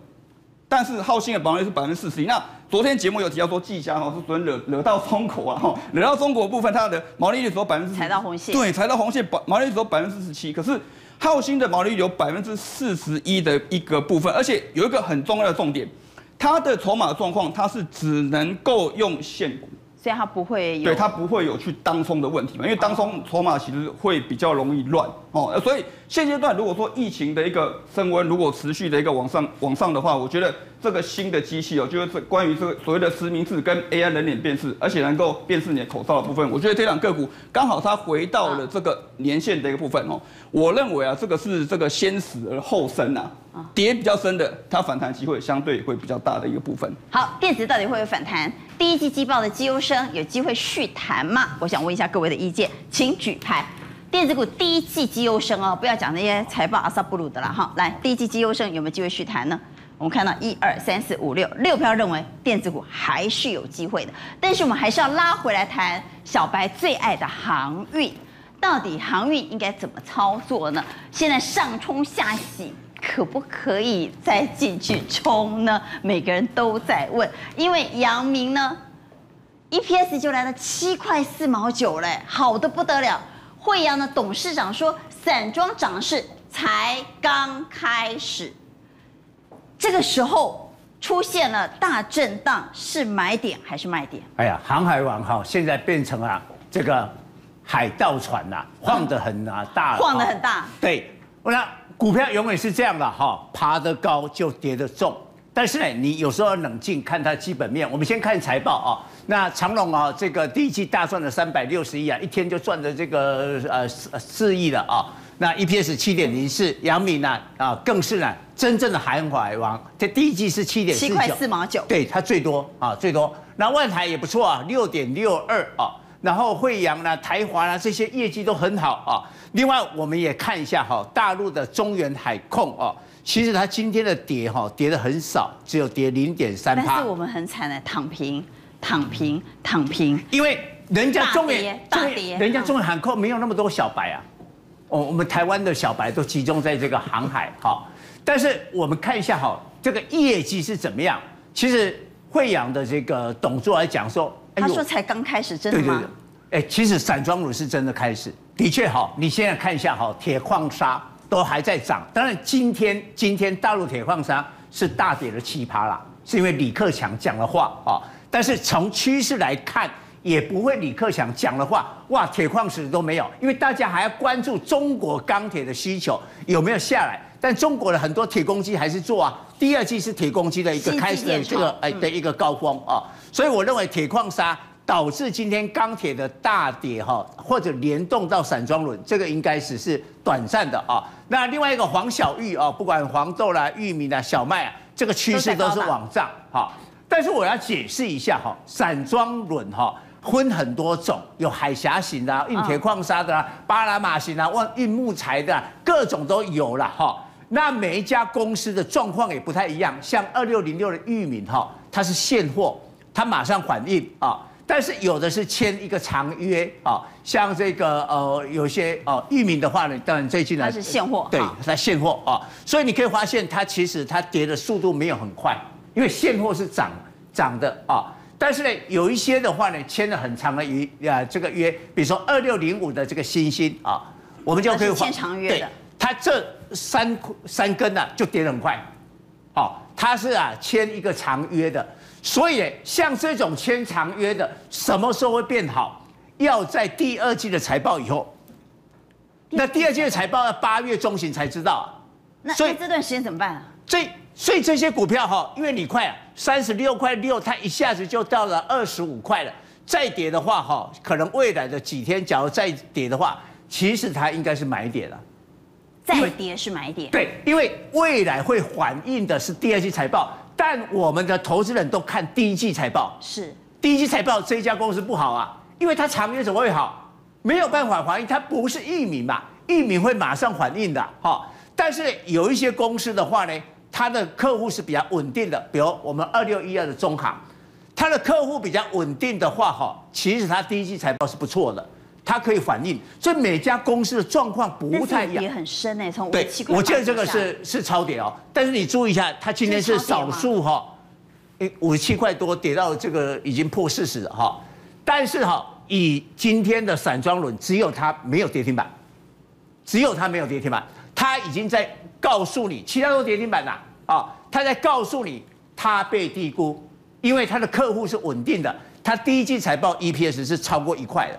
但是浩信的毛利率是百分之四十一。那昨天节目有提到说，技嘉哈是昨天惹惹到中国啊，哈，惹到中国部分，它的毛利率只有百分之踩到红线，对，踩到红线，毛利率只有百分之四十七。可是浩信的毛利率有百分之四十一的一个部分，而且有一个很重要的重点，它的筹码状况，它是只能够用现股。所以它不会有，对，它不会有去当冲的问题嘛？因为当冲筹码其实会比较容易乱哦。所以现阶段如果说疫情的一个升温，如果持续的一个往上往上的话，我觉得这个新的机器哦，就是关于这个所谓的实名制跟 AI 人脸辨识，而且能够辨识你的口罩的部分，我觉得这两个股刚好它回到了这个年线的一个部分哦。我认为啊，这个是这个先死而后生呐。跌比较深的，它反弹机会相对会比较大的一个部分。好，电子到底会有反弹？第一季季报的绩优生有机会续弹吗？我想问一下各位的意见，请举牌。电子股第一季绩优生哦，不要讲那些财报阿萨布鲁的了哈。来，第一季绩优生有没有机会续弹呢？我们看到一二三四五六六票认为电子股还是有机会的，但是我们还是要拉回来谈小白最爱的航运，到底航运应该怎么操作呢？现在上冲下洗。可不可以再进去冲呢？每个人都在问，因为阳明呢，EPS 就来了七块四毛九嘞，好的不得了。惠阳的董事长说，散装涨势才刚开始，这个时候出现了大震荡，是买点还是卖点？哎呀，航海王哈，现在变成了这个海盗船呐，晃得很啊大，晃得很大。对，那股票永远是这样的哈，爬得高就跌得重。但是呢，你有时候要冷静看它基本面。我们先看财报啊，那长隆啊，这个第一季大赚了三百六十亿啊，一天就赚了这个呃四四亿了啊。那 EPS 七点零四，杨敏呢啊更是呢真正的航海王，这第一季是七点七块四毛九，对它最多啊最多。那万台也不错啊，六点六二啊。然后惠阳啦、台华啦这些业绩都很好啊。另外我们也看一下哈，大陆的中原海控啊。其实它今天的跌哈跌的很少，只有跌零点三趴。但是我们很惨的，躺平，躺平，躺平。因为人家中原大跌，人家中原海控没有那么多小白啊。哦，我们台湾的小白都集中在这个航海哈。但是我们看一下哈，这个业绩是怎么样？其实惠阳的这个董座来讲说，他说才刚开始，真的吗？对对对。哎，其实散装乳是真的开始，的确哈。你现在看一下哈，铁矿砂。都还在涨，当然今天今天大陆铁矿砂是大跌了七葩啦，是因为李克强讲的话啊。但是从趋势来看，也不会李克强讲的话，哇，铁矿石都没有，因为大家还要关注中国钢铁的需求有没有下来。但中国的很多铁公鸡还是做啊，第二季是铁公鸡的一个开始的这个哎的一个高峰啊，所以我认为铁矿砂。导致今天钢铁的大跌哈，或者联动到散装轮，这个应该只是短暂的啊。那另外一个黄小玉啊，不管黄豆啦、玉米啦、小麦啊，这个趋势都是往上哈。但是我要解释一下哈，散装轮哈分很多种，有海峡型的、运铁矿砂的、巴拿马型的、运木材的，各种都有了哈。那每一家公司的状况也不太一样，像二六零六的玉米哈，它是现货，它马上反应啊。但是有的是签一个长约啊，像这个呃，有些呃，裕民的话呢，当然最近呢它是现货，对，它现货啊，所以你可以发现它其实它跌的速度没有很快，因为现货是涨涨的啊。但是呢，有一些的话呢，签了很长的约啊，这个约，比如说二六零五的这个新星啊，我们就可以签长约的，它这三三根呢、啊、就跌得很快，哦，它是啊签一个长约的。所以，像这种签长约的，什么时候会变好？要在第二季的财报以后。那第二季的财报要八月中旬才知道。那所以这段时间怎么办啊？所以，所以这些股票哈，因为你快啊，三十六块六，它一下子就到了二十五块了。再跌的话哈，可能未来的几天，假如再跌的话，其实它应该是买点了。再跌是买点。对，因为未来会反映的是第二季财报。但我们的投资人都看第一季财报，是第一季财报这一家公司不好啊，因为它长约怎么会好？没有办法反映，它不是裕民嘛，裕民会马上反映的哈。但是有一些公司的话呢，它的客户是比较稳定的，比如我们二六一二的中行，它的客户比较稳定的话哈，其实它第一季财报是不错的。它可以反映，所以每家公司的状况不太一样。也很深诶，从五对，我记得这个是是超跌哦。但是你注意一下，它今天是少数哈，诶，五十七块多跌到这个已经破四十了哈。但是哈，以今天的散装轮，只有它没有跌停板，只有它没有跌停板，它已经在告诉你，其他都跌停板了啊。它在告诉你，它被低估，因为它的客户是稳定的，它第一季财报 EPS 是超过一块的。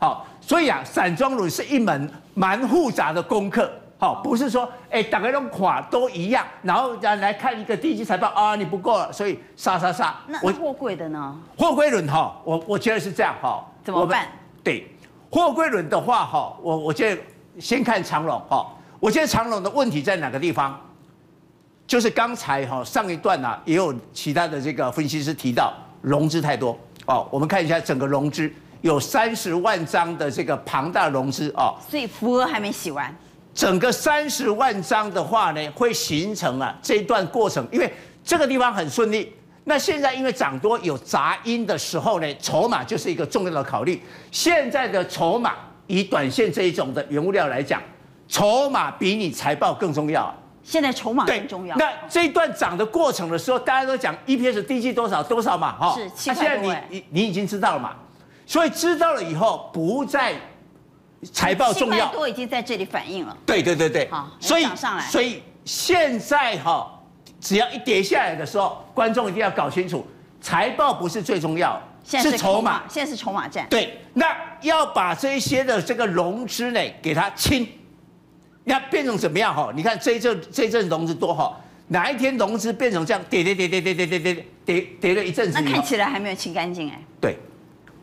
好，所以啊，散装轮是一门蛮复杂的功课。好，不是说哎，大家都垮都一样，然后再来看一个第一季财报啊，你不够了，所以杀杀杀。那货柜的呢？货柜轮哈，我我觉得是这样哈。怎么办？对，货柜轮的话哈，我我觉得先看长龙哈。我觉得长龙的问题在哪个地方？就是刚才哈上一段啊，也有其他的这个分析师提到融资太多哦。我们看一下整个融资。有三十万张的这个庞大融资哦，所以福额还没洗完。整个三十万张的话呢，会形成啊这一段过程，因为这个地方很顺利。那现在因为涨多有杂音的时候呢，筹码就是一个重要的考虑。现在的筹码以短线这一种的原物料来讲，筹码比你财报更重要。现在筹码更重要。那这一段涨的过程的时候，大家都讲 EPS 第一季多少多少嘛，哈，是。那现在你你你已经知道了嘛？所以知道了以后，不再财报重要，多已经在这里反映了。对对对对，好，所以涨上来。所以现在哈，只要一跌下来的时候，观众一定要搞清楚，财报不是最重要，是筹码，现在是筹码战。对，那要把这些的这个融资呢，给它清，那变成怎么样哈？你看这一阵这一阵融资多好，哪一天融资变成这样跌跌跌跌跌跌跌跌跌跌了一阵子，那看起来还没有清干净哎。对。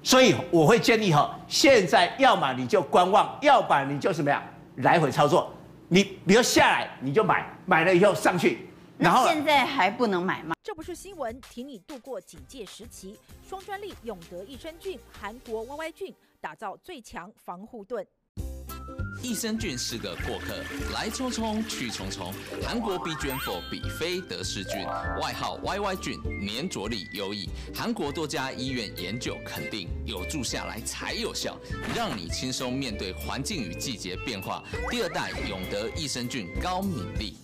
所以我会建议哈，现在要么你就观望，要不然你就什么呀来回操作。你比如下来你就买，买了以后上去，然后现在还不能买吗？这不是新闻，挺你度过警戒时期。双专利永德益生菌，韩国 YY 菌打造最强防护盾。益生菌是个过客，来匆匆去匆匆。韩国 B-Gen4 比菲德氏菌，外号 YY 菌，粘着力优异。韩国多家医院研究肯定，有助下来才有效，让你轻松面对环境与季节变化。第二代永德益生菌高敏力。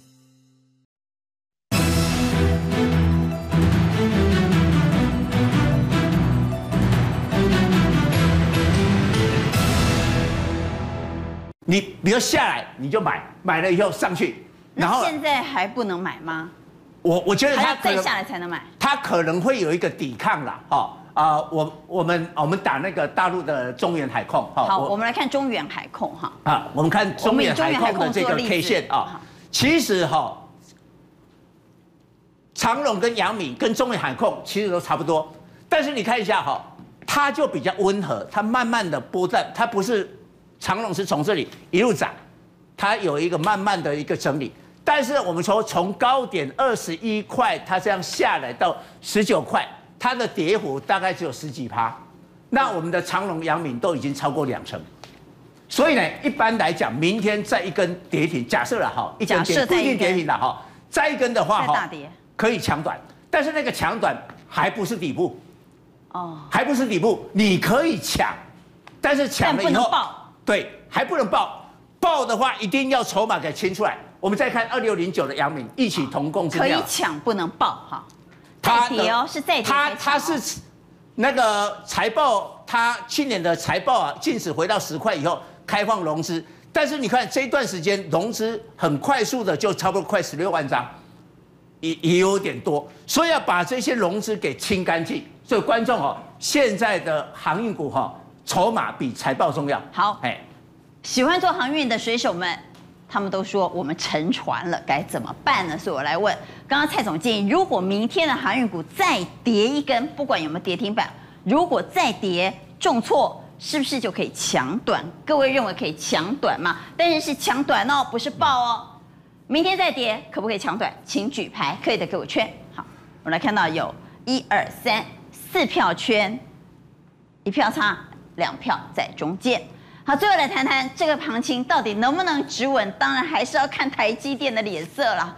你比如下来你就买，买了以后上去，然后现在还不能买吗？我我觉得它再下来才能买，它可能会有一个抵抗啦，哈啊，我我们我们打那个大陆的中远海控，好，我们来看中远海控哈，啊，我们看中远海控的这个 K 线啊，其实哈，长荣跟阳明跟中远海控其实都差不多，但是你看一下哈，它就比较温和，它慢慢的波段，它不是。长龙是从这里一路涨，它有一个慢慢的一个整理，但是我们说从高点二十一块，它这样下来到十九块，它的跌幅大概只有十几趴，那我们的长龙、阳明都已经超过两成，所以呢，一般来讲，明天再一根跌停，假设了哈，一根跌不一定跌停了哈，再一根的话哈，可以抢短，但是那个抢短还不是底部，哦，还不是底部，你可以抢，但是抢了以后。对，还不能报，报的话一定要筹码给清出来。我们再看二六零九的阳明，一起同共之妙。可以抢，不能报哈。再跌哦，是再跌。它它是那个财报，他去年的财报啊，净值回到十块以后开放融资，但是你看这一段时间融资很快速的就差不多快十六万张，也也有点多，所以要把这些融资给清干净。所以观众哦，现在的航运股哈。筹码比财报重要。好，哎，喜欢做航运的水手们，他们都说我们沉船了，该怎么办呢？所以我来问，刚刚蔡总建议，如果明天的航运股再跌一根，不管有没有跌停板，如果再跌重挫，是不是就可以抢短？各位认为可以抢短吗？但是是抢短哦，不是爆哦。明天再跌，可不可以抢短？请举牌，可以的给我圈。好，我们来看到有一二三四票圈，一票差。两票在中间，好，最后来谈谈这个行情到底能不能止稳？当然还是要看台积电的脸色了。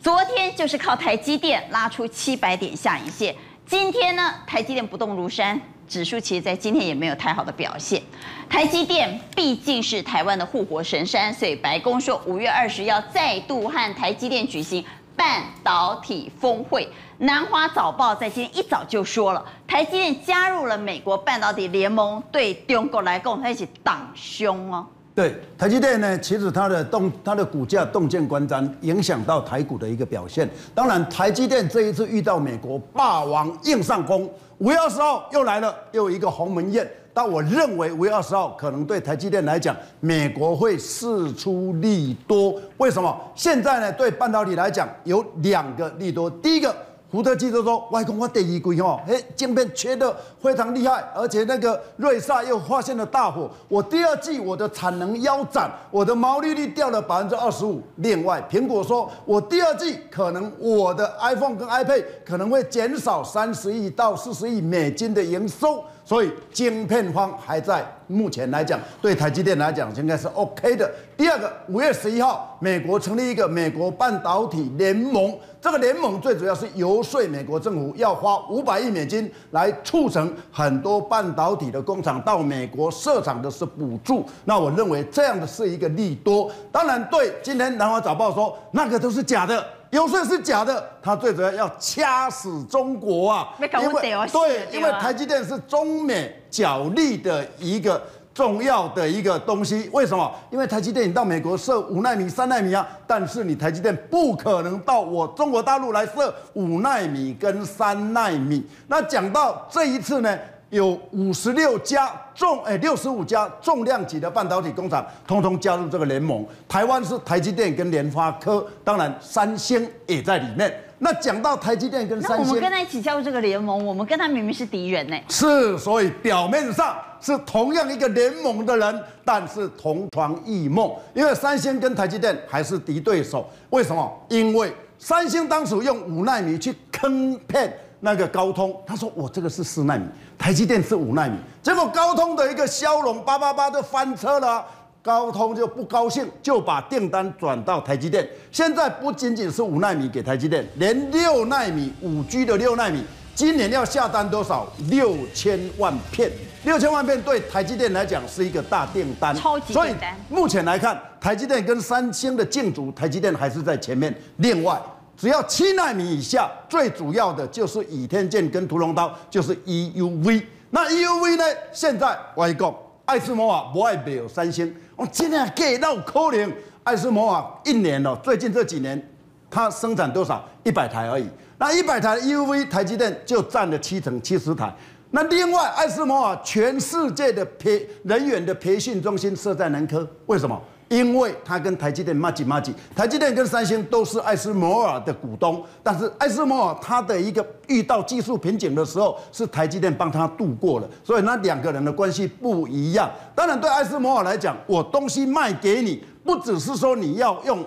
昨天就是靠台积电拉出七百点下影线，今天呢，台积电不动如山，指数其实在今天也没有太好的表现。台积电毕竟是台湾的护国神山，所以白宫说五月二十要再度和台积电举行半导体峰会。南华早报在今天一早就说了，台积电加入了美国半导体联盟，对中国来讲，它一起挡凶哦。对台积电呢，其实它的动，它的股价动见观瞻，影响到台股的一个表现。当然，台积电这一次遇到美国霸王硬上弓，五月二十号又来了，又一个鸿门宴。但我认为五月二十号可能对台积电来讲，美国会释出利多。为什么？现在呢，对半导体来讲有两个利多，第一个。福特汽车说：“外公，我第一季哦，哎，晶片缺的非常厉害，而且那个瑞萨又发现了大火。我第二季我的产能腰斩，我的毛利率掉了百分之二十五。另外，苹果说我第二季可能我的 iPhone 跟 iPad 可能会减少三十亿到四十亿美金的营收。”所以晶片荒还在，目前来讲，对台积电来讲应该是 OK 的。第二个，五月十一号，美国成立一个美国半导体联盟，这个联盟最主要是游说美国政府要花五百亿美金来促成很多半导体的工厂到美国设厂的是补助。那我认为这样的是一个利多。当然，对今天南华早报说那个都是假的。有税是假的，他最主要要掐死中国啊！因为对，因为台积电是中美角力的一个重要的一个东西。为什么？因为台积电你到美国设五纳米、三纳米啊，但是你台积电不可能到我中国大陆来设五纳米跟三纳米。那讲到这一次呢，有五十六家重哎六十五家重量级的半导体工厂，通通加入这个联盟。台湾是台积电跟联发科，当然三星也在里面。那讲到台积电跟三星，那我们跟他一起加入这个联盟，我们跟他明明是敌人呢。是，所以表面上是同样一个联盟的人，但是同床异梦。因为三星跟台积电还是敌对手。为什么？因为三星当时用五纳米去坑骗那个高通，他说我这个是四纳米，台积电是五纳米，结果高通的一个骁龙八八八就翻车了。高通就不高兴，就把订单转到台积电。现在不仅仅是五纳米给台积电，连六纳米五 G 的六纳米，今年要下单多少？六千万片。六千万片对台积电来讲是一个大订单，超级订单。所以目前来看，台积电跟三星的竞逐，台积电还是在前面。另外，只要七纳米以下，最主要的就是倚天剑跟屠龙刀，就是 EUV。那 EUV 呢？现在我一讲，艾斯摩尔不爱没有三星。我今天给到可能，艾斯摩尔一年哦，最近这几年，它生产多少？一百台而已。那一百台 EUV 台积电就占了七成七十台。那另外，艾斯摩尔全世界的培人员的培训中心设在南科，为什么？因为他跟台积电麻吉麻吉，台积电跟三星都是艾斯摩尔的股东，但是艾斯摩尔他的一个遇到技术瓶颈的时候，是台积电帮他度过了，所以那两个人的关系不一样。当然对艾斯摩尔来讲，我东西卖给你，不只是说你要用。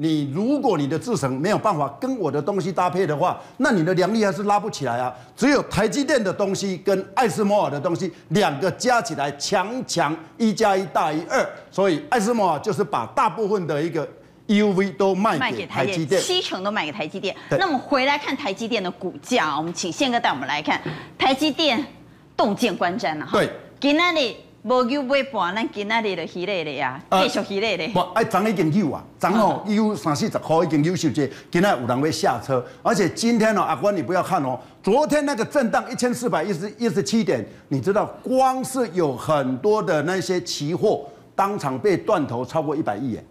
你如果你的制程没有办法跟我的东西搭配的话，那你的良率还是拉不起来啊。只有台积电的东西跟艾斯摩尔的东西两个加起来强强一加一大于二，所以艾斯摩尔就是把大部分的一个 EUV 都卖给台积电，七成都卖给台积电。那我们回来看台积电的股价，我们请宪哥带我们来看台积电洞见观瞻了哈。对，给那里。无有买半，咱今仔日就起来了呀，继续起来咧。不，哎，昨已经有啊，昨哦，有三四十块已经有收这，今仔有人会下车，而且今天哦，阿关你不要看哦，昨天那个震荡一千四百一十一十七点，你知道，光是有很多的那些期货当场被断头超过一百亿耶。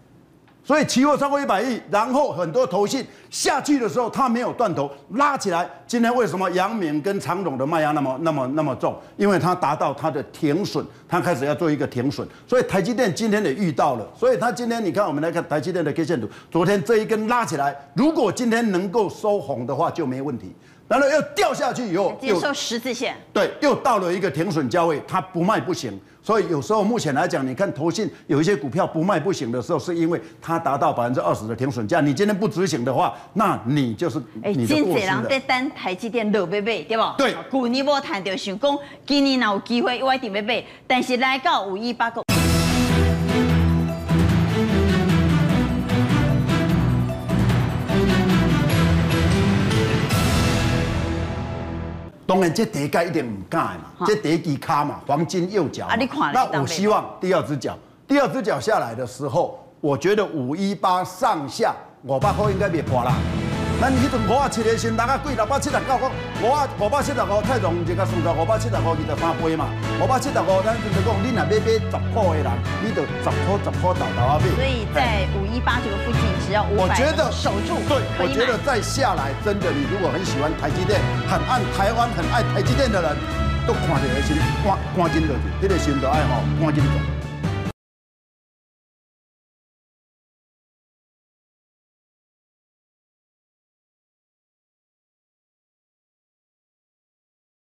所以期货超过一百亿，然后很多投信下去的时候，它没有断头拉起来。今天为什么阳明跟长荣的卖压那么那么那么重？因为它达到它的停损，它开始要做一个停损。所以台积电今天也遇到了。所以它今天你看，我们来看台积电的 K 线图，昨天这一根拉起来，如果今天能够收红的话就没问题。然后又掉下去以后，接受十字线，对，又到了一个停损价位，它不卖不行。所以有时候目前来讲，你看投信有一些股票不卖不行的时候，是因为它达到百分之二十的停损价。你今天不执行的话，那你就是哎，今济人在等台积电落要买，对不？对。去年无谈到想讲，今年哪有机会我一定要买，但是来到五一八个。当然，这第一届一定唔敢嘛，这第一支卡嘛，黄金右脚。啊，你看，那我希望第二只脚，第二只脚下来的时候，我觉得五一八上下五百块应该别破啦。咱迄阵五啊七的新大家贵六百七十九块，五啊五百七十五太重，就个算到五百七十五二十三倍嘛。五百七十五，咱就是讲，你若买买十块的人，你就十块十块倒倒啊买。所以在五一八这个附近，只要五百，守住。对，我觉得再下来，真的，你如果很喜欢台积电，很爱台湾，很爱台积电的人，都看这个心，赶赶紧的，这个心都爱吼，赶紧走。